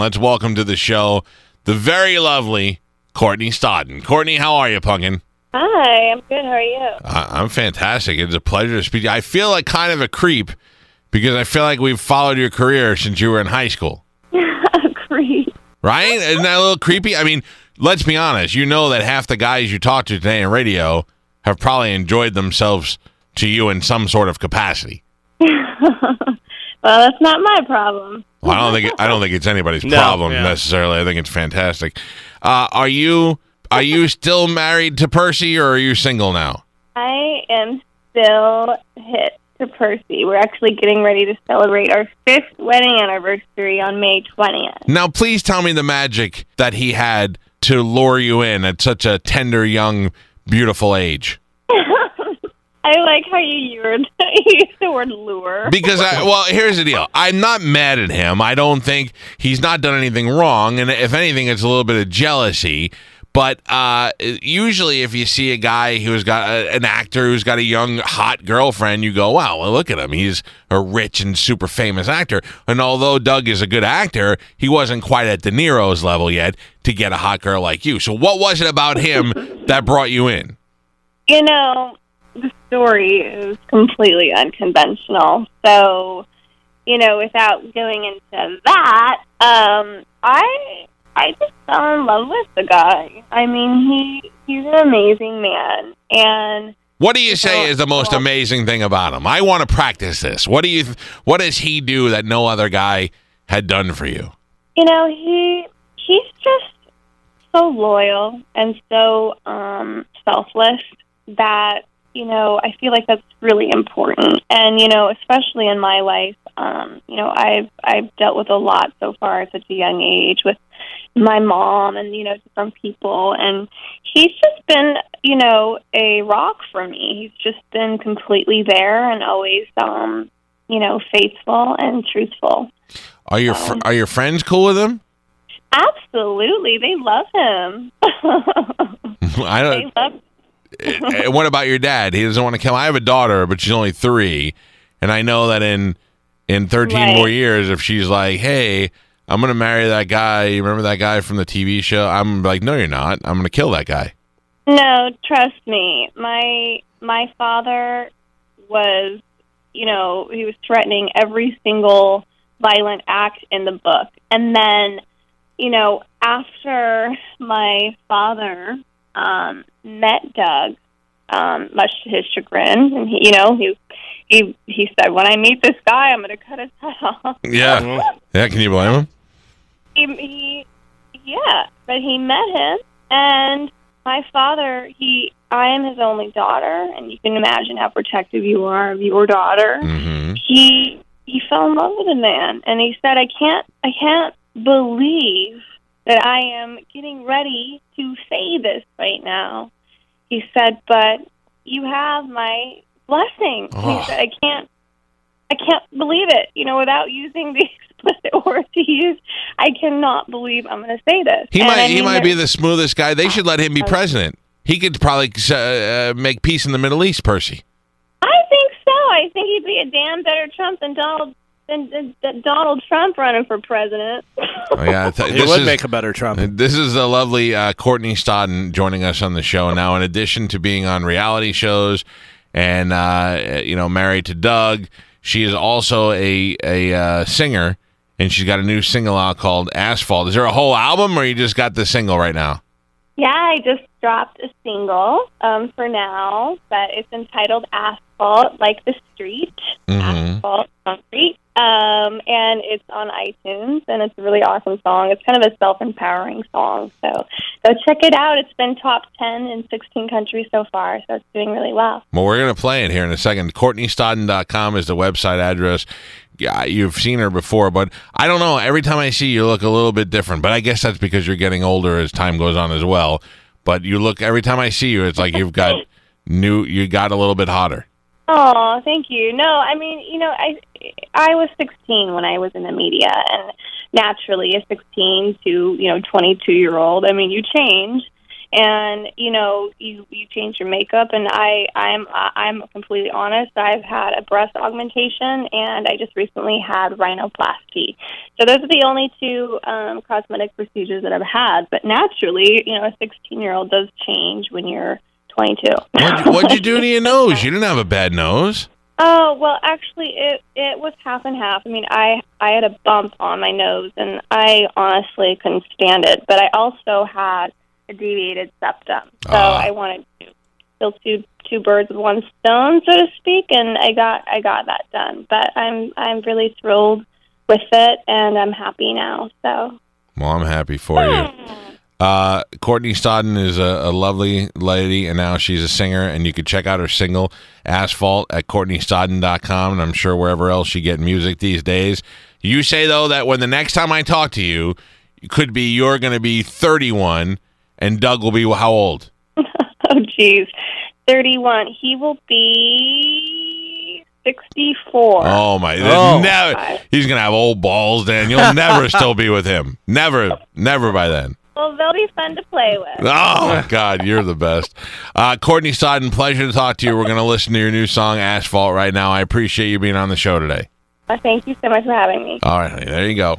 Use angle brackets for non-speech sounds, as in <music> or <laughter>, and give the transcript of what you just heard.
Let's welcome to the show the very lovely Courtney Stodden. Courtney, how are you, Punkin? Hi, I'm good. How are you? I- I'm fantastic. It's a pleasure to speak to you. I feel like kind of a creep because I feel like we've followed your career since you were in high school. <laughs> Agreed. Right? Isn't that a little creepy? I mean, let's be honest. You know that half the guys you talk to today in radio have probably enjoyed themselves to you in some sort of capacity. <laughs> Well, that's not my problem. Well, I don't think it, I don't think it's anybody's No, problem yeah. necessarily. I think it's fantastic. Uh, are you are you still married to Percy or are you single now? I am still hit to Percy. We're actually getting ready to celebrate our fifth wedding anniversary on May 20th. Now, please tell me the magic that he had to lure you in at such a tender, young, beautiful age. <laughs> I like how <laughs> you used, the word lure. Because I well, here's the deal. I'm not mad at him. I don't think he's not done anything wrong, and if anything, it's a little bit of jealousy. But uh, usually, if you see a guy who's got a, an actor who's got a young, hot girlfriend, you go, "Wow, well, look at him. He's a rich and super famous actor." And although Doug is a good actor, he wasn't quite at De Niro's level yet to get a hot girl like you. So, what was it about him that brought you in? You know, the story is completely unconventional. So, you know, without going into that, um, I I just fell in love with the guy. I mean, he he's an amazing man, and What do you say is the most amazing thing about him? I want to practice this. What do you? What does he do that no other guy had done for you? you know, he he's just so loyal and so um selfless that you know I feel like that's really important. And you know, especially in my life, um, you know, I've I've dealt with a lot so far at such a young age with my mom and you know different people and he's just been you know a rock for me he's just been completely there and always um you know faithful and truthful Are your fr- are your friends cool with him? Absolutely, they love him. <laughs> <laughs> I don't. love. <laughs> what about your dad? He doesn't want to kill. I have a daughter, but she's only three, and I know that in in thirteen Right. more years, if she's like, "Hey, I'm gonna marry that guy," you remember that guy from the TV show? I'm like, "No, you're not. I'm gonna kill that guy." No, trust me. My my father was, you know, he was threatening every single violent act in the book, and then, you know, after my father um, met Doug, um, much to his chagrin, and he, you know, he he he said, "When I meet this guy, I'm going to cut his head off." Yeah, yeah. Can you blame him? he, he yeah but he met him and my father he i am his only daughter and you can imagine how protective you are of your daughter hmm he he fell in love with a man and he said i can't i can't believe that i am getting ready to say this right now he said but you have my blessing Oh. he said i can't i can't believe it you know without using the <laughs> explicit word to use i cannot believe i'm going to say this He And might I he might be the smoothest guy. They should let him be president. He could probably uh, uh, make peace in the Middle East, Percy. i think so i think he'd be a damn better trump than donald than, than, than donald trump running for president Oh, yeah, th- He this would is- make a better Trump. This is the lovely uh, Courtney Stodden joining us on the show now. In addition to being on reality shows and uh, you know married to Doug, she is also a a uh, singer, and she's got a new single out called Asphalt. Is there a whole album, or you just got the single right now? Yeah, I just dropped a single um, for now, but it's entitled Asphalt, like the street, Mhm. Asphalt Concrete. Um, and it's on iTunes, and it's a really awesome song. It's kind of a self empowering song. So go check it out. It's been top 10 in 16 countries so far, so it's doing really well. Well, we're going to play it here in a second. CourtneyStodden.com is the website address. Yeah, you've seen her before, but I don't know. Every time I see you, you look a little bit different. But I guess that's because you're getting older as time goes on as well. But you look every time I see you, it's like you've got new. You got a little bit hotter. Oh, thank you. No, I mean, you know, I I was 16 when I was in the media, and naturally, a 16 to you know 22 year old, I mean, you change, and you know you you change your makeup and i i'm i'm completely honest i've had a breast augmentation and i just recently had rhinoplasty. So those are the only two um cosmetic procedures that i've had. But naturally you know a 16 year old does change when you're 22 What'd, you- what'd you do to your nose? You didn't have a bad nose. <laughs> Oh well, actually, it it was half and half. I mean, I I had a bump on my nose, and I honestly couldn't stand it. But I also had a deviated septum, so Ah. I wanted to kill two two birds with one stone, so to speak. And I got I got that done. But I'm I'm really thrilled with it, and I'm happy now. So Well, I'm happy for you. Uh, Courtney Stodden is a, a lovely lady, and now she's a singer. And you can check out her single "Asphalt" at CourtneyStodden.com, and I'm sure wherever else you get music these days. You say though that when the next time I talk to you, it could be you're going to be 31, and Doug will be how old? <laughs> oh jeez, thirty one. He will be sixty four. Oh my! Oh. Never, he's going to have old balls. Then you'll never still be with him. Never, never by then. Well, they'll be fun to play with. Oh my God, you're the best. Uh, Courtney Stodden, pleasure to talk to you. We're going to listen to your new song, Asphalt, right now. I appreciate you being on the show today. Uh, Thank you so much for having me. All right, honey, there you go.